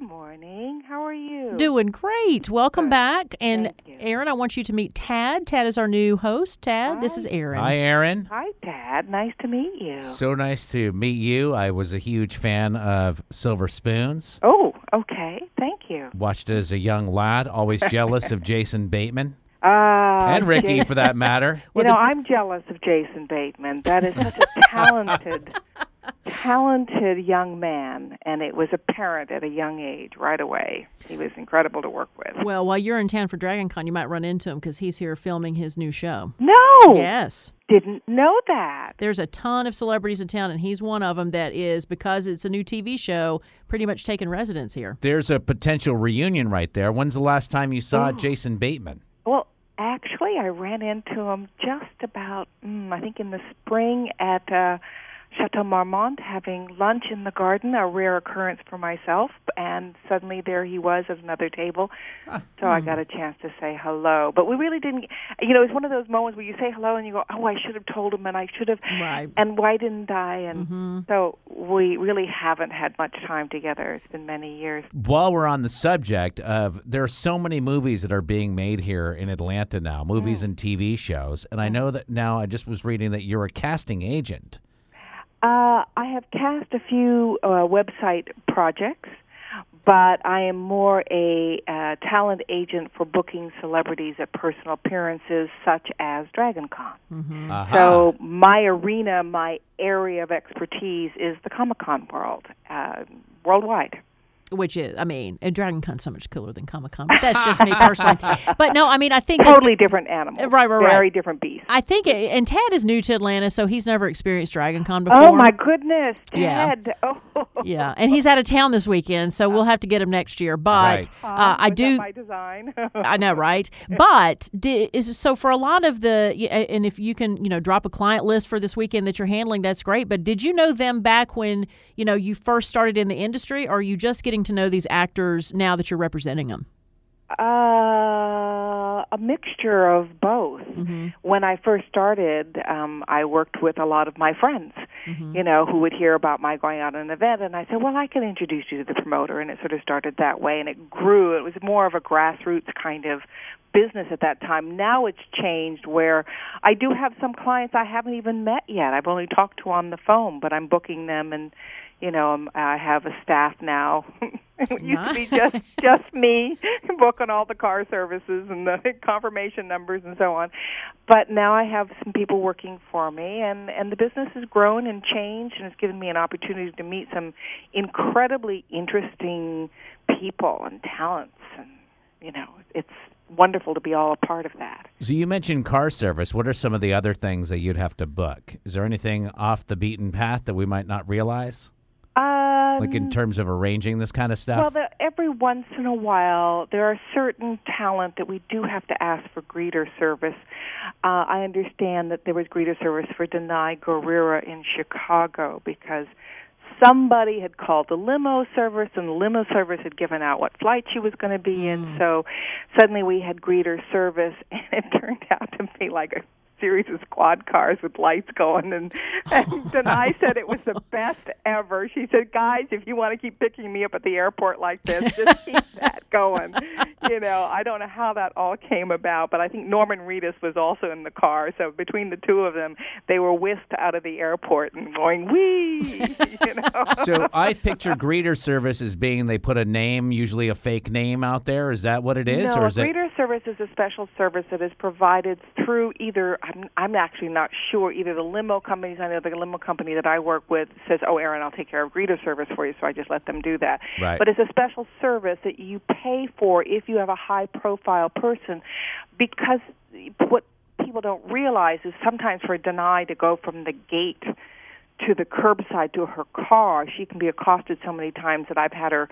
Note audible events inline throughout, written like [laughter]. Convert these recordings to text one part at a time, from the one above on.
Good morning. How are you? Doing great. Welcome Good. back. And Thank. Erin, I want you to meet Tad. Tad is our new host. Tad, this is Hi. Erin. Hi, Erin. Hi, Tad. Nice to meet you. So nice to meet you. I was a huge fan of Silver Spoons. oh, okay. Thank you. Watched it as a young lad, always jealous of [laughs] Jason Bateman Uh, and Ricky, Ja- for that matter. You know, I'm jealous of Jason Bateman. That is such a [laughs] talented, talented young man, and it was apparent at a young age right away. He was incredible to work with. well, while you're in town for DragonCon, you might run into him because he's here filming his new show. No, Yes. didn't know that. There's a ton of celebrities in town, and he's one of them that is, because it's a new TV show, pretty much taking residence here. There's a potential reunion right there. When's the last time you saw Jason Bateman? Well, actually, I ran into him just about, mm, I think, in the spring at uh, Chateau Marmont having lunch in the garden, a rare occurrence for myself. And suddenly there he was at another table. Ah, so I hmm. got a chance to say hello. But we really didn't, you know, it's one of those moments where you say hello and you go, oh, I should have told him and I should have. Right. And why didn't I? And mm-hmm. so we really haven't had much time together. It's been many years. While we're on the subject of, there are so many movies that are being made here in Atlanta now, movies mm. and TV shows. And I mm. know that now I just was reading that you're a casting agent. Uh, I have cast a few uh, website projects, but I am more a uh, talent agent for booking celebrities at personal appearances such as DragonCon. Aha. So my arena, my area of expertise is the Comic Con world, uh, worldwide. Which is, I mean, and DragonCon's so much cooler than Comic Con, but that's just me [laughs] personally. But no, I mean, I think this- Totally different animal, Right, right, right. Very different beast. I think, it, and Tad is new to Atlanta, so he's never experienced DragonCon before. Oh my goodness, Yeah. [laughs] Oh, Yeah, and he's out of town this weekend, so we'll have to get him next year. But Right. uh, I do. my design. [laughs] I know, right? But di- is, so for a lot of the, and if you can, you know, drop a client list for this weekend that you're handling, that's great. But did you know them back when you know you first started in the industry, or are you just getting to know these actors now that you're representing them? Uh, a mixture of both. When I first started, um, I worked with a lot of my friends, you know, who would hear about my going out on an event, and I said, "Well, I can introduce you to the promoter," and it sort of started that way, and it grew. It was more of a grassroots kind of business at that time. Now it's changed where I do have some clients I haven't even met yet. I've only talked to on the phone, but I'm booking them and you know, um, I have a staff now. [laughs] it used to be just just me [laughs] booking all the car services and the [laughs] confirmation numbers and so on. But now I have some people working for me, and and the business has grown and changed, and it's given me an opportunity to meet some incredibly interesting people and talents, and you know, it's wonderful to be all a part of that. So you mentioned car service. What are some of the other things that you'd have to book? Is there anything off the beaten path that we might not realize? Um, Like in terms of arranging this kind of stuff? Well, the, every once in a while, there are certain talent that we do have to ask for greeter service. Uh, I understand that there was greeter service for Danai Gurira in Chicago because somebody had called the limo service, and the limo service had given out what flight she was going to be in. Mm. So suddenly we had greeter service, [laughs] and it turned out to be like a series of squad cars with lights going and [laughs] and then I said it was the best ever. She said, "Guys, if you want to keep picking me up at the airport like this, just keep [laughs] that going." You know, I don't know how that all came about, but I think Norman Reedus was also in the car. So between the two of them, they were whisked out of the airport and going, "Wee!" [laughs] You know. so I picture greeter service as being they put a name, usually a fake name out there. Is that what it is, no, or a is it? greeter service is a special service that is provided through either I'm I'm actually not sure either the limo companies I know the limo company that I work with says oh Erin I'll take care of greeter service for you so I just let them do that Right. but it's a special service that you pay for if you have a high profile person because what people don't realize is sometimes for Danai to go from the gate to the curbside to her car she can be accosted so many times that I've had her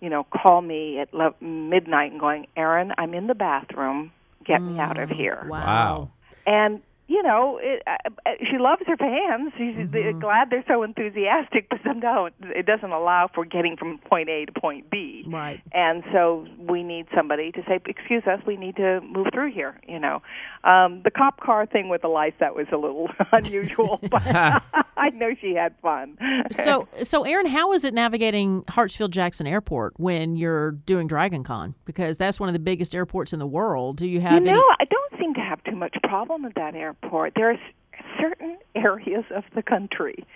you know, call me at le- midnight and going, Erin, I'm in the bathroom. Get mm, me out of mm, here. Wow. wow. And you know, it, uh, uh, she loves her fans. She's mm-hmm. glad they're so enthusiastic, but sometimes it doesn't allow for getting from point A to point B. Right. And so we need somebody to say, "Excuse us, we need to move through here." You know, um, the cop car thing with the lights that was a little [laughs] unusual, [laughs] but [laughs] I know she had fun. so, so Erin, how is it navigating Hartsfield Jackson Airport when you're doing Dragon Con? Because that's one of the biggest airports in the world. Do you have? You know, any- I don't seem to have too much problem at that airport. There are certain [laughs] areas of the country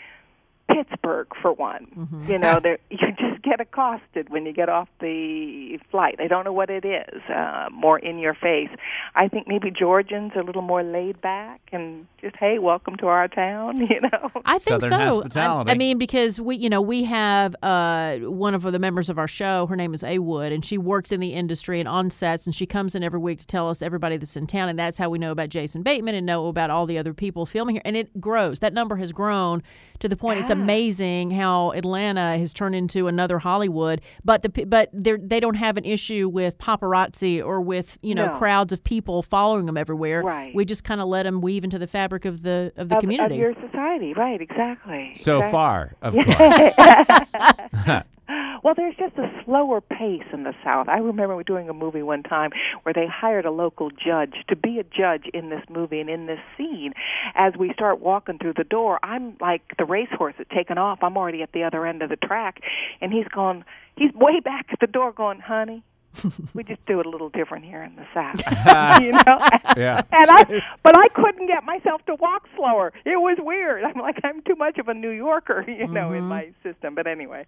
Pittsburgh, for one. Mm-hmm. You know, [laughs] you just get accosted when you get off the flight. I don't know what it is, uh, more in your face. I think maybe Georgians are a little more laid back and just, hey, welcome to our town. [laughs] You know, I think Southern so. I, I, mean, because we, you know, we have uh, one of the members of our show. Her name is A Wood, and she works in the industry and on sets, and she comes in every week to tell us everybody that's in town, and that's how we know about Jason Bateman and know about all the other people filming here. And it grows. That number has grown to the point yeah. it's amazing how Atlanta has turned into another Hollywood. But the but they don't have an issue with paparazzi or with you know no. crowds of people following them everywhere. Right. We just kind of let them weave into the fabric of the of the of, community of your society. Right. Exactly. So exactly. far, of [laughs] course. [laughs] Well, there's just a slower pace in the South. I remember doing a movie one time where they hired a local judge to be a judge in this movie and in this scene. As we start walking through the door, I'm like the racehorse that's taken off. I'm already at the other end of the track, and he's going. He's way back at the door, going, "Honey, [laughs] we just do it a little different here in the South, [laughs] [laughs] you know. Yeah. And I, but I couldn't get myself to walk slower. It was weird. I'm like I'm too much of a New Yorker, you know, mm-hmm. in my system. But anyway.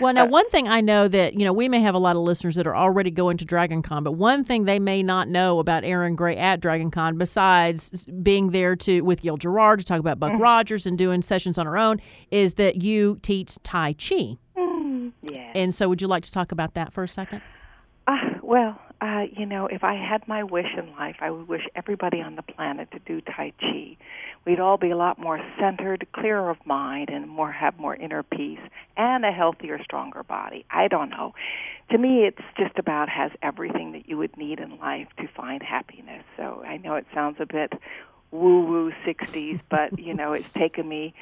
Well, now uh, one thing I know that you know we may have a lot of listeners that are already going to Dragon Con, but one thing they may not know about Erin Gray at Dragon Con, besides being there to with Gil Gerard to talk about Buck mm-hmm. Rogers and doing sessions on her own, is that you teach Tai Chi. Mm-hmm. Yeah. And so, would you like to talk about that for a second? Well, uh, you know, if I had my wish in life, I would wish everybody on the planet to do Tai Chi. We'd all be a lot more centered, clearer of mind, and more have more inner peace and a healthier, stronger body. I don't know. To me, it's just about has everything that you would need in life to find happiness. So I know it sounds a bit woo-woo 60s, [laughs] but you know, it's taken me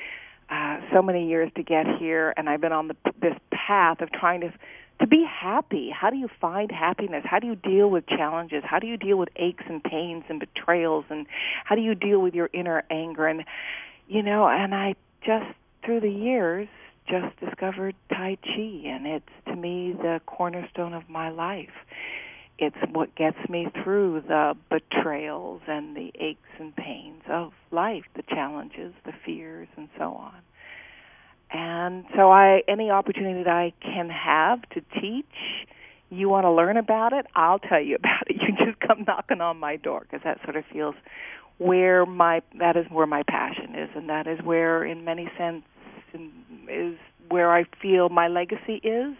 uh, so many years to get here, and I've been on the, this path of trying to to be happy. How do you find happiness? How do you deal with challenges? How do you deal with aches and pains and betrayals? And how do you deal with your inner anger? And, you know, and I just, through the years, just discovered Tai Chi, and it's to me the cornerstone of my life. It's what gets me through the betrayals and the aches and pains of life, the challenges, the fears, and so on. And so I any opportunity that I can have to teach, you want to learn about it, I'll tell you [laughs] about it. You just come knocking on my door because that sort of feels where my that is where my passion is and that is where in many sense is where I feel my legacy is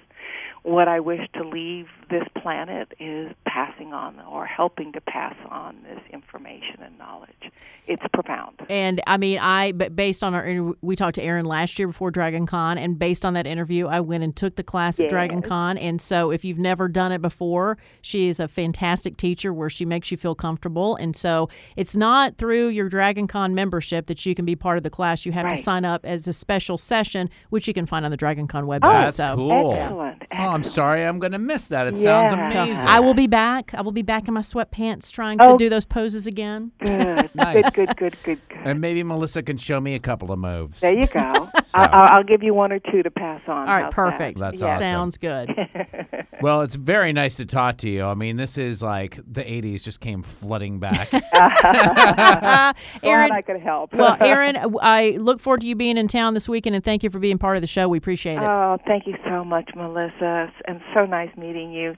what I wish to leave this planet is passing on or helping to pass on this information and knowledge. It's profound. And I mean, I based on our we talked to Erin last year before Dragon Con, and based on that interview, I went and took the class at yes. Dragon Con. And so, if you've never done it before, she is a fantastic teacher where she makes you feel comfortable. And so, it's not through your Dragon Con membership that you can be part of the class. You have right. to sign up as a special session, which you can find on the Dragon Con website. Oh, that's so. cool. Excellent. Oh, Oh, I'm sorry, I'm going to miss that. It yeah. sounds amazing. I will be back. I will be back in my sweatpants trying to oh. do those poses again. Good. nice. Good, good, good, good, good. And maybe Melissa can show me a couple of moves. There you go. [laughs] so. I'll, I'll, give you one or two to pass on. All right, How's perfect. That? That's awesome. Sounds good. [laughs] well, it's very nice to talk to you. I mean, this is like the 80s just came flooding back. [laughs] [laughs] Erin, I could help. well, [laughs] Erin, I look forward to you being in town this weekend, and thank you for being part of the show. We appreciate it. Oh, thank you so much, Melissa. And so nice meeting you.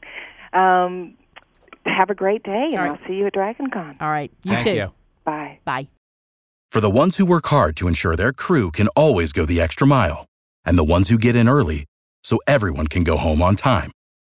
Um, have a great day, and right. I'll see you at DragonCon. All right. You Thank too. You. Bye. Bye. For the ones who work hard to ensure their crew can always go the extra mile, and the ones who get in early so everyone can go home on time,